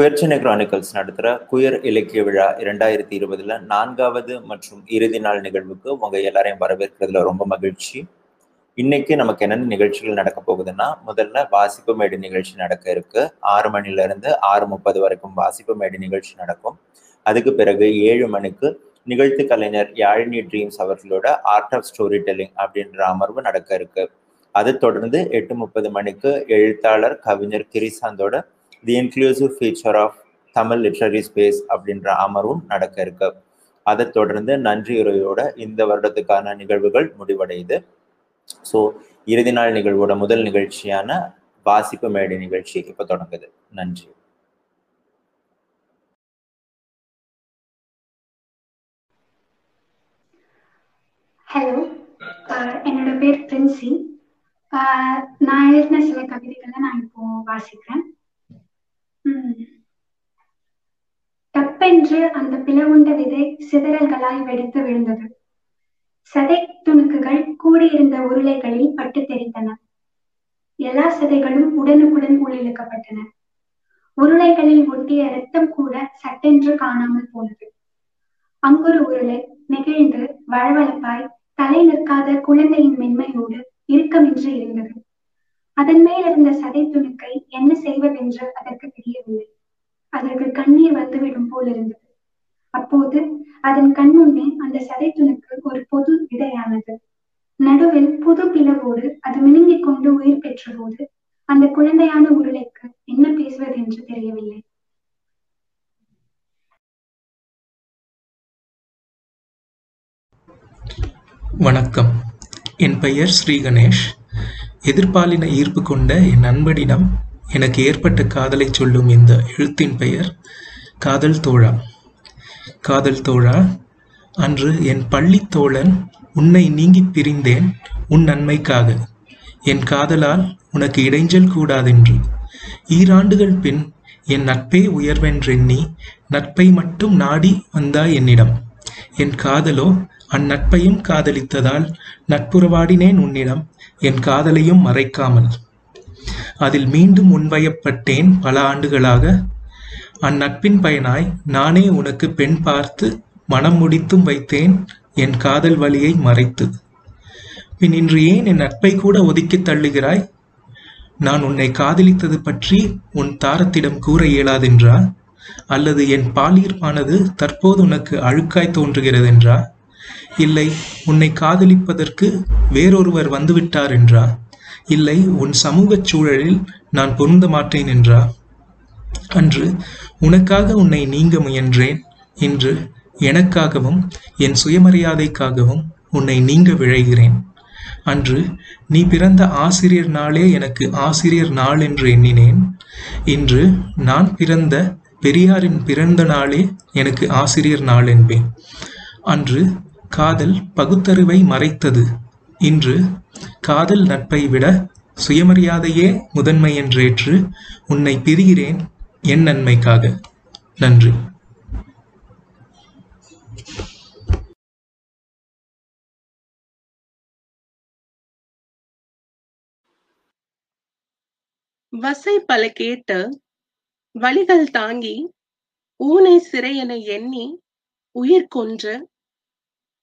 குயர்ச்சினை Chronicles நடத்துகிற queer இலக்கிய விழா இரண்டாயிரத்தி இருபதுல நான்காவது மற்றும் இறுதி நாள் நிகழ்வுக்கு உங்க எல்லாரையும் வரவேற்கிறதுல ரொம்ப மகிழ்ச்சி. இன்னைக்கு நமக்கு என்னென்ன நிகழ்ச்சிகள் நடக்க போகுதுன்னா முதல்ல வாசிப்பு மேடு நிகழ்ச்சி நடக்க இருக்கு. ஆறு மணில இருந்து ஆறு முப்பது வரைக்கும் வாசிப்பு மேடு நிகழ்ச்சி நடக்கும். அதுக்கு பிறகு ஏழு மணிக்கு நிகழ்த்து கலைஞர் யாழினி ட்ரீம்ஸ் அவர்களோட ஆர்ட் ஆஃப் ஸ்டோரி டெல்லிங் அப்படின்ற அமர்வு நடக்க இருக்கு. அதை தொடர்ந்து எட்டு முப்பது மணிக்கு எழுத்தாளர் கவிஞர் கிரிசாந்தோட the inclusive feature of Tamil literary space அப்படின்ற அமர்வும் நடக்க இருக்கு. அதை தொடர்ந்து நன்றியுரையோட இந்த வருடத்துக்கான நிகழ்வுகள் முடிவடையுது. ஸோ இறுதி நாள் நிகழ்வோட முதல் நிகழ்ச்சியான வாசிப்பு மேடை நிகழ்ச்சி இப்போ தொடங்குது. நன்றி. ஹலோ என்னோட பேர் பிரின்சி. நான் எழுதின சில கவிதைகளை நான் இப்போ வாசிக்கிறேன். தப்பென்று அந்த பிளவுண்ட விதை சிதறல்களாய் வெடித்து விழுந்தது. சதை துணுக்குகள் கூடியிருந்த உருளைகளில் பட்டு தெரித்தன எல்லா சதைகளும் உடனுக்குடன் உள்ளிழுக்கப்பட்டன. உருளைகளில் ஒட்டிய ரத்தம் கூட சட்டென்று காணாமல் போனது. அங்குரு உருளை நெகிழ்ந்து வளவளப்பாய் தலை நிற்காத குழந்தையின் மென்மையோடு இறுக்கமின்றி இருந்தது. அதன் மேல் இருந்த சதை துணுக்கை என்ன செய்வதென்று அதற்கு தெரியவில்லை. அதற்கு கண்ணீர் வந்துவிடும் போல் இருந்தது. அப்போது அதன் கண்முன்னே அந்த சதை துணுக்கு ஒரு பொது விதையானது. நடுவில் புது பிளவோடு அது மினுங்கிக் கொண்டு உயிர் பெற்ற போது அந்த குழந்தையான உருளைக்கு என்ன பேசுவது என்று தெரியவில்லை. வணக்கம். என் பெயர் ஸ்ரீ கணேஷ். எதிர்பாலின ஈர்ப்பு கொண்ட என் நண்பனிடம் எனக்கு ஏற்பட்ட காதலை சொல்லும் இந்த எழுத்தின் பெயர் காதல் தோழா காதல் தோழா அன்று என் பள்ளி தோழன் உன்னை நீங்கி பிரிந்தேன் உன் நன்மைக்காக. என் காதலால் உனக்கு இடைஞ்சல் கூடாதென்று. ஈராண்டுகள் பின் என் நட்பே உயர்வென்றெண்ணி நட்பை மட்டும் நாடி வந்தாய் என்னிடம். என் காதலோ அந்நட்பையும் காதலித்ததால் நட்புறவாடினேன் உன்னிடம் என் காதலையும் மறைக்காமல். அதில் மீண்டும் முன்வயப்பட்டேன் பல ஆண்டுகளாக. அந்நட்பின் பயனாய் நானே உனக்கு பெண் பார்த்து மனம் முடித்தும் வைத்தேன் என் காதல் வழியை மறைத்து. பின் இன்று ஏன் என் நட்பை கூட ஒதுக்கி தள்ளுகிறாய்? நான் உன்னை காதலித்தது பற்றி உன் தாரத்திடம் கூற இயலாதென்றா? அல்லது என் பாலீர்ப்பானது தற்போது உனக்கு அழுக்காய் தோன்றுகிறதென்றா? இல்லை உன்னை காதலிப்பதற்கு வேறொருவர் வந்துவிட்டார் என்றா? இல்லை உன் சமூகச் சூழலில் நான் பொருந்த மாட்டேன் என்றா? அன்று உனக்காக உன்னை நீங்க முயன்றேன் இன்று எனக்காகவும் என் சுயமரியாதைக்காகவும் உன்னை நீங்க விழைகிறேன். அன்று நீ பிறந்த ஆசிரியர் நாளே எனக்கு ஆசிரியர் நாள் என்று எண்ணினேன். இன்று நான் பிறந்த பெரியாரின் பிறந்த நாளே எனக்கு ஆசிரியர் நாள் என்பேன். அன்று காதல் பகுத்தறிவை மறைத்தது. இன்று காதல் நட்பை விட சுயமரியாதையே முதன்மை என்றேற்று உன்னை பிரிகிறேன் என் நன்மைக்காக. நன்றி. வசை பல கேட்டு வழிகள் தாங்கி ஊனை சிறையென எண்ணி உயிர் கொன்ற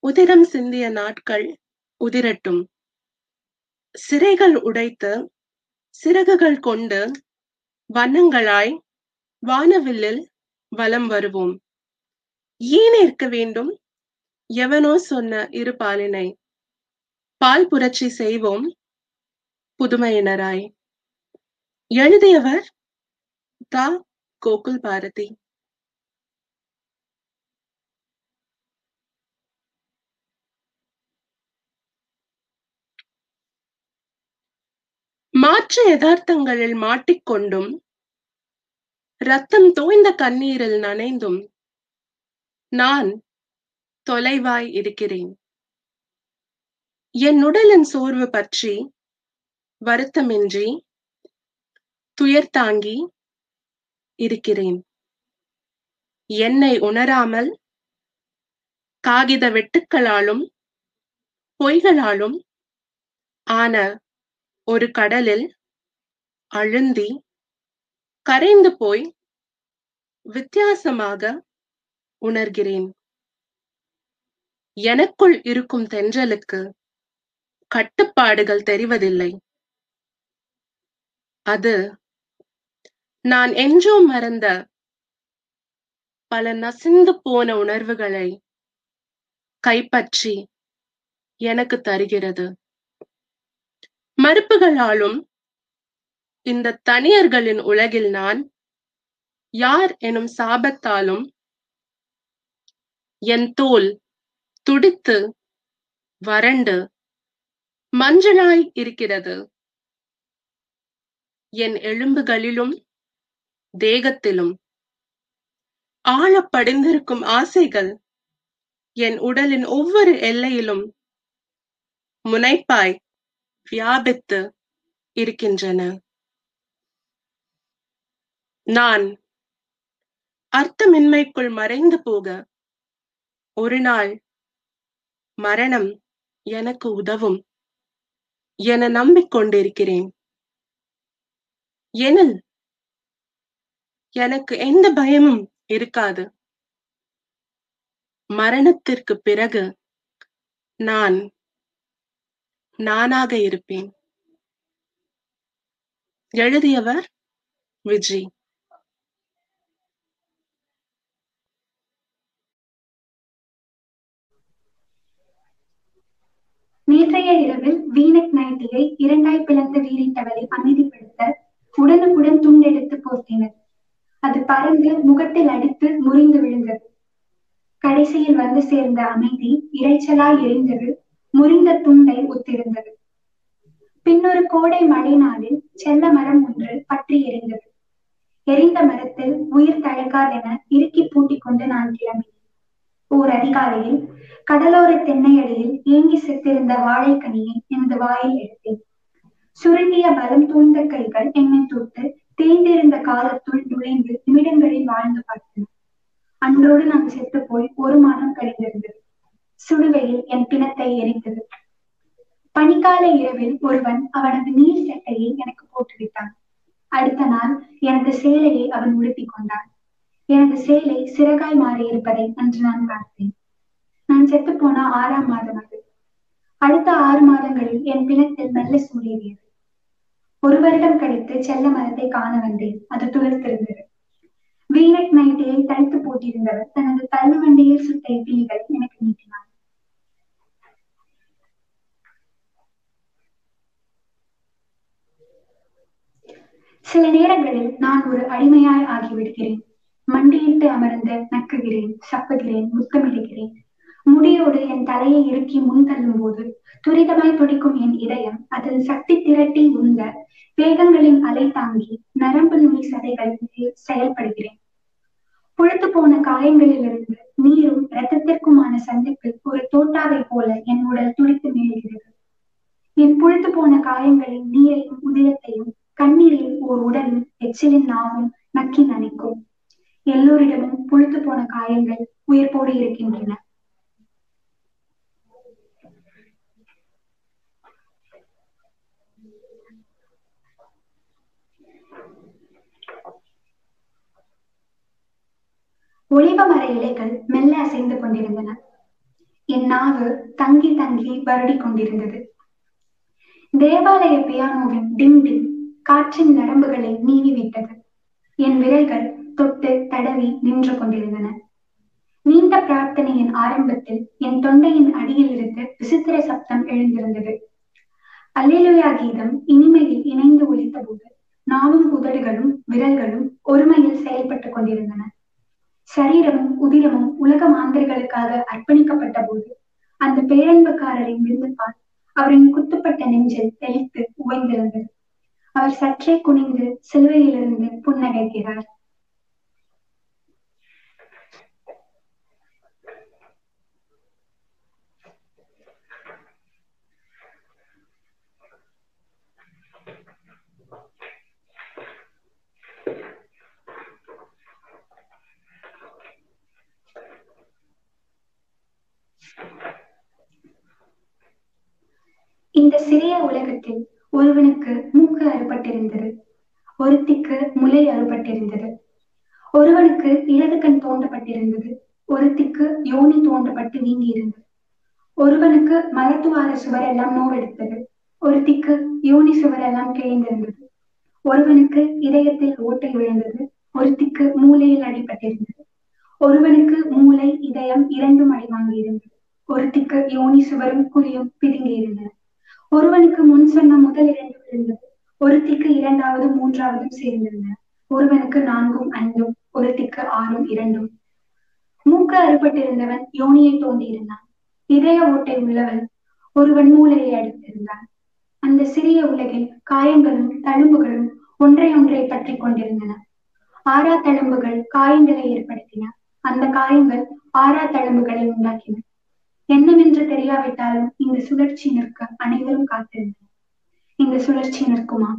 உதிரம் சிந்திய நாட்கள் உதிரட்டும். சிறைகள் உடைத்து சிறகுகள் கொண்டு வண்ணங்களாய் வானவில்லில் வலம் வருவோம். ஏன் இருக்க வேண்டும்? எவனோ சொன்ன இரு பாலினை. பால் புரட்சி செய்வோம் புதுமையினராய். எழுதியவர் தா. கோகுல் பாரதி. மாற்று யதார்த்தங்களில் மாட்டிக்கொண்டும் ரத்தம் தோய்ந்த கண்ணீரில் நனைந்தும் நான் தொலைவாய் இருக்கிறேன். என் உடலின் சோர்வு பற்றி வருத்தமின்றி துயர் தாங்கி இருக்கிறேன். என்னை உணராமல் காகித வெட்டுக்களாலும் பொய்களாலும் ஆன ஒரு கடலில் அழுந்தி கரைந்து போய் வித்தியாசமாக உணர்கிறேன். எனக்குள் இருக்கும் தென்றலுக்கு கட்டுப்பாடுகள் தெரிவதில்லை. அது நான் என்றோ மறந்த பல நசிந்து போன உணர்வுகளை கைப்பற்றி எனக்கு தருகிறது. மறுப்புகளாலும் இந்த தனியர்களின் உலகில் நான் யார் எனும் சாபத்தாலும் என் தோல் துடித்து வறண்டு மஞ்சளாய் இருக்கிறது. என் எலும்புகளிலும் தேகத்திலும் ஆழப்படிந்திருக்கும் ஆசைகள் என் உடலின் ஒவ்வொரு எல்லையிலும் முனைப்பாய் வியாபித்து இருக்கின்றன. நான் அர்த்தமின்மைக்குள் மறைந்து போக ஒரு நாள் மரணம் எனக்கு உதவும் என நம்பிக்கொண்டிருக்கிறேன். எனில் எனக்கு எந்த பயமும் இருக்காது. மரணத்திற்கு பிறகு நான் நானாக இருப்பேன். எழுதியவர் விஜய் நேற்றைய இரவில் வீணக் நைட்டியை இரண்டாய் பிளந்த வீரிட்டவரை அமைதிப்படுத்த உடனுக்குடன் துண்டெடுத்து போர்த்தினர். அது பறந்து முகத்தில் அடித்து முறிந்து விழுந்தது. கடைசியில் வந்து சேர்ந்த அமைதி இரைச்சலாய் எரிந்தது முறிந்த துண்டை ஒத்திருந்தது. பின்னொரு கோடை மழை நாளில் செல்ல மரம் ஒன்று பற்றி எரிந்தது. எரிந்த மரத்தில் உயிர் தழைக்காதென இறுக்கி பூட்டிக் கொண்டு நான் கிளம்பினேன். ஓர் அதிகாலையில் கடலோர தென்னையடியில் ஏங்கி செத்திருந்த வாழைக்கனியை எனது வாயில் எடுத்தேன். சுருங்கிய பலம் தூய்ந்த கைகள் என்னை தொட்டு தேய்ந்திருந்த காலத்துள் நுழைந்து நிமிடங்களில் வாழ்ந்து பார்த்தன. அன்றோடு நான் செத்து போய் ஒரு மாதம் கழிந்திருந்தது. சுடுவையில் என் பிணத்தை எரித்தது. பனிக்கால இரவில் ஒருவன் அவனது நீர் சட்டையை எனக்கு போட்டுவிட்டான். அடுத்த நாள் எனது சேலையை அவன் உடுத்திக் கொண்டான். எனது சேலை சிறகாய் மாறியிருப்பதை அன்று நான் பார்த்தேன். நான் செத்து போன ஆறாம் மாதம் அது. அடுத்த ஆறு மாதங்களில் என் பிணத்தில் மெல்ல சூழியது ஒரு வருடம் கழித்து செல்ல மரத்தை காண வந்தேன். அது துளிர்த்திருந்தது வீனட் நைட்டியை தடுத்து போட்டிருந்தவர் தனது தள்ளுவண்டியில் சுட்ட இட்லிகள் எனக்கு நீட்டினார். சில நேரங்களில் நான் ஒரு அடிமையாய் ஆகிவிடுகிறேன். மண்டியிட்டு அமர்ந்து நக்குகிறேன் சப்புகிறேன் முத்தமிடுகிறேன். முடியோடு என் தலையை இறுக்கி முன் தள்ளும் போது துரிதமாய் துடிக்கும் என் இதயம் அதில் சக்தி திரட்டி உந்த வேகங்களின் அலை தாங்கி நரம்பு நுனி சதைகள் செயல்படுகிறேன். புழுத்து போன காயங்களிலிருந்து நீரும் இரத்தத்திற்குமான சந்திப்பில் ஒரு தோட்டாவை போல என் உடல் துடித்து மேல்கிறது. என் புழுத்து போன காயங்களின் நீரையும் உதிரத்தையும் கண்ணீரில் ஓர் உடலும் எச்சிலின் நாவும் நக்கி நனைக்கும். எல்லோரிடமும் புழுத்து போன காயங்கள் உயிர்ப்போடு இருக்கின்றன. ஒளிவ மர இலைகள் மெல்ல அசைந்து கொண்டிருந்தன. என் நாவு தங்கி தங்கி வருடி கொண்டிருந்தது. தேவாலய பியானோவின் டிங் டிங் காற்றின் நரம்புகளை நீவி விட்டது. என் விரல்கள் தொட்டு தடவி நின்று கொண்டிருந்தன. நீண்ட பிரார்த்தனையின் ஆரம்பத்தில் என் தொண்டையின் அடியில் இருந்து விசித்திர சப்தம் எழுந்திருந்தது. அல்லேலுயா கீதம் இனிமையில் இணைந்து ஒலித்த போது நாவும் உதடுகளும் விரல்களும் ஒருமையில் செயல்பட்டுக் கொண்டிருந்தன. சரீரமும் உதிரமும் உலக மாந்தர்களுக்காக அர்ப்பணிக்கப்பட்ட போது அந்த பேரன்புக்காரரின் விருந்துப்பால் அவரின் குத்துப்பட்ட நெஞ்சில் தெளித்து உவைந்திருந்தது. அவர் சற்றே குனிந்து சிலுவையிலிருந்து புன்னகைக்கிறார் இந்த சிறிய உலகத்தில் அறுபட்டிருந்தது ஒருத்திக்கு முலை அறுபட்டிருந்தது. ஒருவனுக்கு இடது கண் தோண்டப்பட்டிருந்தது. ஒருத்திக்கு யோனி தோண்டப்பட்டு நீங்கி இருந்தது ஒருவனுக்கு சுவர் எல்லாம் நோவெடுத்தது. ஒருத்திக்கு யோனி சுவரெல்லாம் கிழிந்திருந்தது. ஒருவனுக்கு இதயத்தில் ஓட்டை விழுந்தது. ஒருத்திக்கு மூளையில் அடிபட்டிருந்தது. ஒருவனுக்கு மூளை இதயம் இரண்டும் அடி வாங்கியிருந்தது ஒருத்திக்கு யோனி சுவரும் குறியும் பிதுங்கி ஒருவனுக்கு முன் சொன்ன முதல் இரண்டு விழுந்தது. ஒருத்திக்கு இரண்டாவது மூன்றாவதும் சேர்ந்திருந்தன ஒருவனுக்கு நான்கும் ஐந்தும் ஒருத்திக்கு ஆறும் இரண்டும். மூக்கு அறுபட்டிருந்தவன் யோனியை தோண்டியிருந்தான். இதய ஓட்டை உள்ளவன் ஒருவன் மூளையை அடித்திருந்தான். அந்த சிறிய உலகில் காயங்களும் தழும்புகளும் ஒன்றை ஒன்றை பற்றி கொண்டிருந்தன. ஆறா தழும்புகள் காயங்களை ஏற்படுத்தின. அந்த காயங்கள் ஆறா தழும்புகளை உண்டாக்கின. என்னவென்று தெரியாவிட்டாலும் இந்த சுழற்சி நிற்க அனைவரும் காத்திருந்தனர். இந்த சுழற்சி நிற்குமா?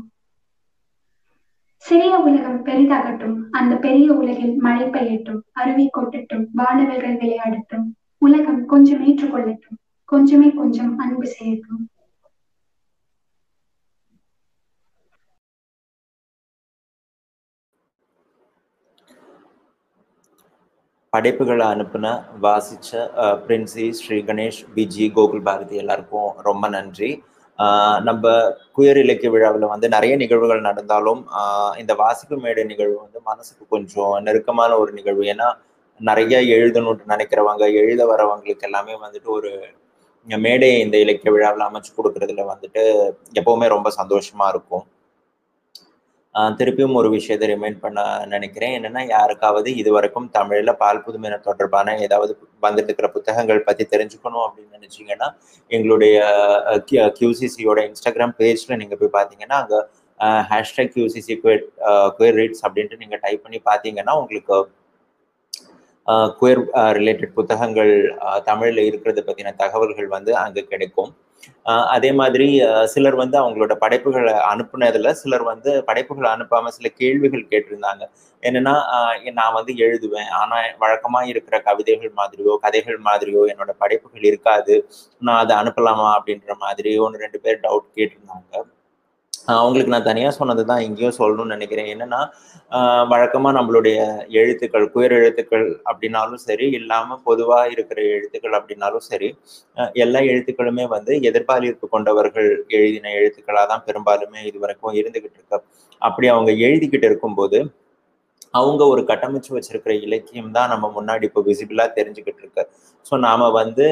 சிறிய உலகம் பெரிதாகட்டும் அந்த பெரிய உலகில் மழை பெய்யட்டும் அருவி கொட்டட்டும் வானவர்கள் விளையாடட்டும் உலகம் கொஞ்சம் ஏற்றுக்கொள்ளட்டும் கொஞ்சமே கொஞ்சம் அன்பு செய்யட்டும். படைப்புகளை அனுப்புன வாசிச்ச பிரின்சி ஸ்ரீ கணேஷ் பிஜி கோகுல் பாரதி எல்லாருக்கும் ரொம்ப நன்றி. நம்ம குயர் இலக்கிய விழாவில் வந்து நிறைய நிகழ்வுகள் நடந்தாலும் இந்த வாசிப்பு மேடை நிகழ்வு வந்து மனசுக்கு கொஞ்சம் நெருக்கமான ஒரு நிகழ்வு. ஏன்னா நிறைய எழுதணும்னு நினைக்கிறவங்க எழுத வரவங்களுக்கு எல்லாமே வந்துட்டு ஒரு மேடையை இந்த இலக்கிய விழாவில் அமைச்சு கொடுக்கறதுல வந்துட்டு எப்பவுமே ரொம்ப சந்தோஷமா இருக்கும். திருப்பியும் ஒரு விஷயத்தை ரிமைண்ட் பண்ண நினைக்கிறேன். என்னன்னா யாருக்காவது இது வரைக்கும் தமிழில் பால் புதுமையின தொடர்பான ஏதாவது வந்துட்டு இருக்கிற புத்தகங்கள் பத்தி தெரிஞ்சுக்கணும் அப்படின்னு நினைச்சீங்கன்னா எங்களுடைய கியூசிசியோட இன்ஸ்டாகிராம் பேஜ்ல நீங்க போய் பாத்தீங்கன்னா அங்க hashtag QCC queer queer reads அப்படின்ட்டு நீங்க டைப் பண்ணி பாத்தீங்கன்னா உங்களுக்கு குயர் ரிலேட்டட் புத்தகங்கள் தமிழில் இருக்கிறத பத்தின தகவல்கள் வந்து அங்கே கிடைக்கும். அதே மாதிரி சிலர் வந்து அவங்களோட படைப்புகளை அனுப்புனதுல சிலர் வந்து படைப்புகளை அனுப்பாம சில கேள்விகள் கேட்டிருந்தாங்க. என்னன்னா நான் வந்து எழுதுவேன். ஆனா வழக்கமா இருக்கிற கவிதைகள் மாதிரியோ கதைகள் மாதிரியோ என்னோட படைப்புகள் இருக்காது. நான் அதை அனுப்பலாமா அப்படின்ற மாதிரி ஒன்று ரெண்டு பேர் டவுட் கேட்டிருந்தாங்க. அவங்களுக்கு நான் தனியாக சொன்னது தான் இங்கேயும் சொல்லணும்னு நினைக்கிறேன். என்னன்னா வழக்கமாக நம்மளுடைய எழுத்துக்கள் குயர் எழுத்துக்கள் அப்படின்னாலும் சரி இல்லாமல் பொதுவாக இருக்கிற எழுத்துக்கள் அப்படின்னாலும் சரி எல்லா எழுத்துக்களுமே வந்து எதிர்பாலிப்பு கொண்டவர்கள் எழுதின எழுத்துக்களாக தான் பெரும்பாலுமே இது வரைக்கும் இருந்துகிட்டு இருக்க. அப்படி அவங்க எழுதிக்கிட்டு இருக்கும்போது அவங்க ஒரு கட்டமைச்சு வச்சிருக்கிற இலக்கியம் தான் நம்ம முன்னாடி இப்போ விசிபிளா தெரிஞ்சுக்கிட்டு இருக்க. ஸோ நாம வந்து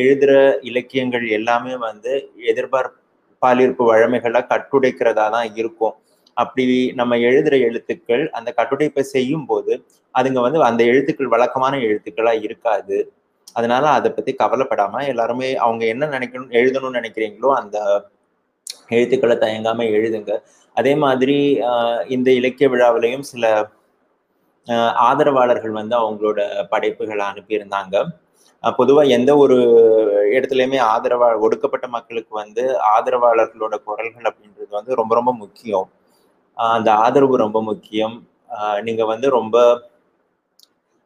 எழுதுகிற எழுதுற இலக்கியங்கள் எல்லாமே வந்து எதிர்பார்ப்பு பாலிருப்பு வழமைகளை கட்டுடைக்கிறதா தான் இருக்கும். அப்படி நம்ம எழுதுற எழுத்துக்கள் அந்த கட்டுடைப்பை செய்யும் போது அதுங்க வந்து அந்த எழுத்துக்கள் வழக்கமான எழுத்துக்களா இருக்காது. அதனால அதை பத்தி கவலைப்படாம எல்லாருமே அவங்க என்ன நினைக்கணும் எழுதணும்னு நினைக்கிறீங்களோ அந்த எழுத்துக்களை தயங்காம எழுதுங்க. அதே மாதிரி இந்த இலக்கிய விழாவிலையும் சில ஆதரவாளர்கள் வந்து அவங்களோட படைப்புகளை அனுப்பியிருந்தாங்க. பொதுவாக எந்த ஒரு இடத்துலையுமே ஆதரவா ஒடுக்கப்பட்ட மக்களுக்கு வந்து ஆதரவாளர்களோட குரல்கள் அப்படின்றது வந்து ரொம்ப ரொம்ப முக்கியம். அந்த ஆதரவு ரொம்ப முக்கியம். நீங்க வந்து ரொம்ப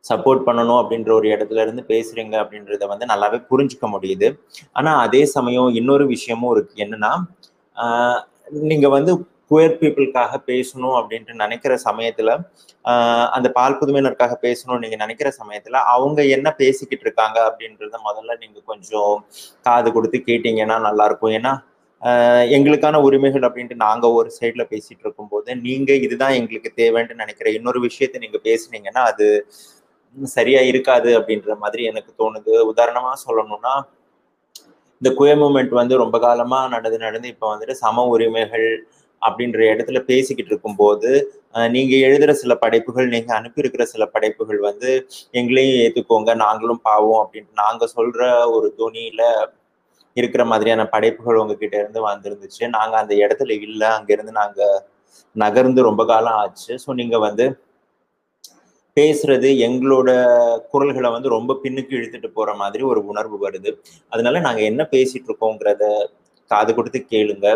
சப்போர்ட் பண்ணணும் அப்படின்ற ஒரு இடத்துல இருந்து பேசுறீங்க அப்படின்றத வந்து நல்லாவே புரிஞ்சுக்க முடியுது. ஆனா அதே சமயம் இன்னொரு விஷயமும் இருக்கு. என்னன்னா நீங்க வந்து குயர் பீப்புளுக்காக பேசணும் அப்படின்ட்டு நினைக்கிற சமயத்துல அந்த பால் புதுமையினருக்காக பேசணும்னு நீங்க நினைக்கிற சமயத்துல அவங்க என்ன பேசிக்கிட்டு இருக்காங்க அப்படின்றத முதல்ல நீங்க கொஞ்சம் காது கொடுத்து கேட்டீங்கன்னா நல்லா இருக்கும் ஏன்னா எங்களுக்கான உரிமைகள் அப்படின்ட்டு நாங்க ஒரு சைட்ல பேசிட்டு இருக்கும்போது நீங்க இதுதான் எங்களுக்கு தேவைன்னு நினைக்கிற இன்னொரு விஷயத்த நீங்க பேசுனீங்கன்னா அது சரியா இருக்காது அப்படின்ற மாதிரி எனக்கு தோணுது. உதாரணமா சொல்லணும்னா இந்த குய மூமெண்ட் வந்து ரொம்ப காலமா நடந்து நடந்து இப்போ வந்துட்டு சம உரிமைகள் அப்படின்ற இடத்துல பேசிக்கிட்டு இருக்கும்போது நீங்க எழுதுற சில படைப்புகள் நீங்க அனுப்பியிருக்கிற சில படைப்புகள் வந்து எங்களையும் ஏத்துக்கோங்க நாங்களும் பாவோம் அப்படின்ட்டு நாங்க சொல்ற ஒரு துணியில இருக்கிற மாதிரியான படைப்புகள் உங்ககிட்ட இருந்து வந்திருந்துச்சு. நாங்க அந்த இடத்துல இல்லை. அங்கிருந்து நாங்க நகர்ந்து ரொம்ப காலம் ஆச்சு. ஸோ நீங்க வந்து பேசுறது எங்களோட குரல்களை வந்து ரொம்ப பின்னுக்கு இழுத்துட்டு போற மாதிரி ஒரு உணர்வு வருது. அதனால நாங்க என்ன பேசிட்டு இருக்கோங்கிறத காது கொடுத்து கேளுங்க.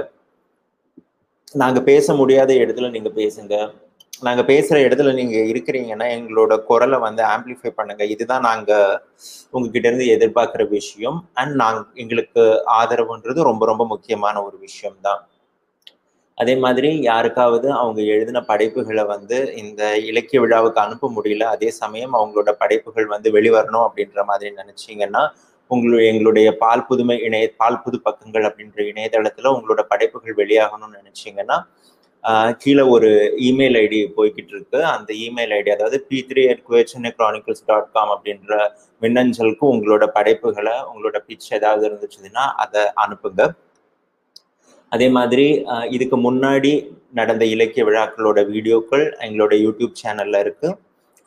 நாங்கள் பேச முடியாத இடத்துல நீங்க பேசுங்க. நாங்கள் பேசுற இடத்துல நீங்க இருக்கிறீங்கன்னா எங்களோட குரலை வந்து ஆம்பிளிஃபை பண்ணுங்க. இதுதான் நாங்க உங்ககிட்ட இருந்து எதிர்பார்க்கிற விஷயம். அண்ட் நாங்கள் எங்களுக்கு ஆதரவுன்றது ரொம்ப ரொம்ப முக்கியமான ஒரு விஷயம் தான் அதே மாதிரி யாருக்காவது அவங்க எழுதின படைப்புகளை வந்து இந்த இலக்கிய விழாவுக்கு அனுப்ப முடியல அதே சமயம் அவங்களோட படைப்புகள் வந்து வெளிவரணும் அப்படின்ற மாதிரி நினைச்சீங்கன்னா உங்களுடைய எங்களுடைய பால் புதுமை இணைய பால் புது பக்கங்கள் அப்படின்ற இணையதளத்துல உங்களோட படைப்புகள் வெளியாகணும்னு நினைச்சீங்கன்னா கீழே ஒரு இமெயில் ஐடி போய்கிட்டு இருக்கு. அந்த இமெயில் ஐடி அதாவது பி த்ரீ அட் குவேச்சனை க்ரானிக்கல்ஸ் டாட் காம் அப்படின்ற மின்னஞ்சலுக்கு உங்களோட படைப்புகளை உங்களோட பிச் ஏதாவது இருந்துச்சுன்னா அதை அனுப்புங்க. அதே மாதிரி இதுக்கு முன்னாடி நடந்த இலக்கிய விழாக்களோட வீடியோக்கள் எங்களோட யூடியூப் சேனல்ல இருக்குது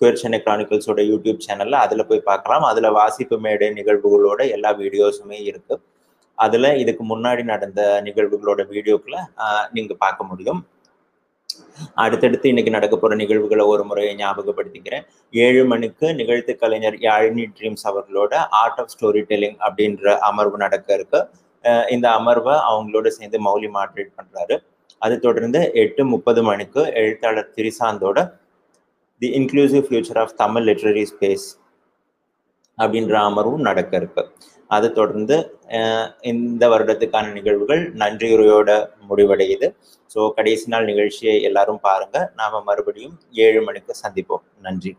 குயர் சென்னை கிரானிக்கல்ஸோட யூடியூப் சேனலில் அதில் போய் பார்க்கலாம். அதில் வாசிப்பு மேடை நிகழ்வுகளோட எல்லா வீடியோஸுமே இருக்கு. அதுல இதுக்கு முன்னாடி நடந்த நிகழ்வுகளோட வீடியோக்களை நீங்க பார்க்க முடியும். அடுத்தடுத்து இன்னைக்கு நடக்க போகிற நிகழ்வுகளை ஒரு முறையை ஞாபகப்படுத்திக்கிறேன். ஏழு மணிக்கு நிகழ்த்து கலைஞர் யாழினி ட்ரீம்ஸ் அவர்களோட ஆர்ட் ஆஃப் ஸ்டோரி டெல்லிங் அப்படின்ற அமர்வு நடக்க இருக்கு. இந்த அமர்வை அவங்களோட சேர்ந்து மௌலி மாட்ரேட் பண்றாரு. அது தொடர்ந்து எட்டு முப்பது மணிக்கு எழுத்தாளர் திரிசாந்தோட the inclusive future of Tamil literary space அப்படின்ற அமர்வும் நடக்க இருக்கு. அதை தொடர்ந்து இந்த வருடத்துக்கான நிகழ்வுகள் நன்றியுரையோட முடிவடையுது. ஸோ கடைசி நாள் நிகழ்ச்சியை எல்லாரும் பாருங்க. நாம மறுபடியும் ஏழு மணிக்கு சந்திப்போம். நன்றி.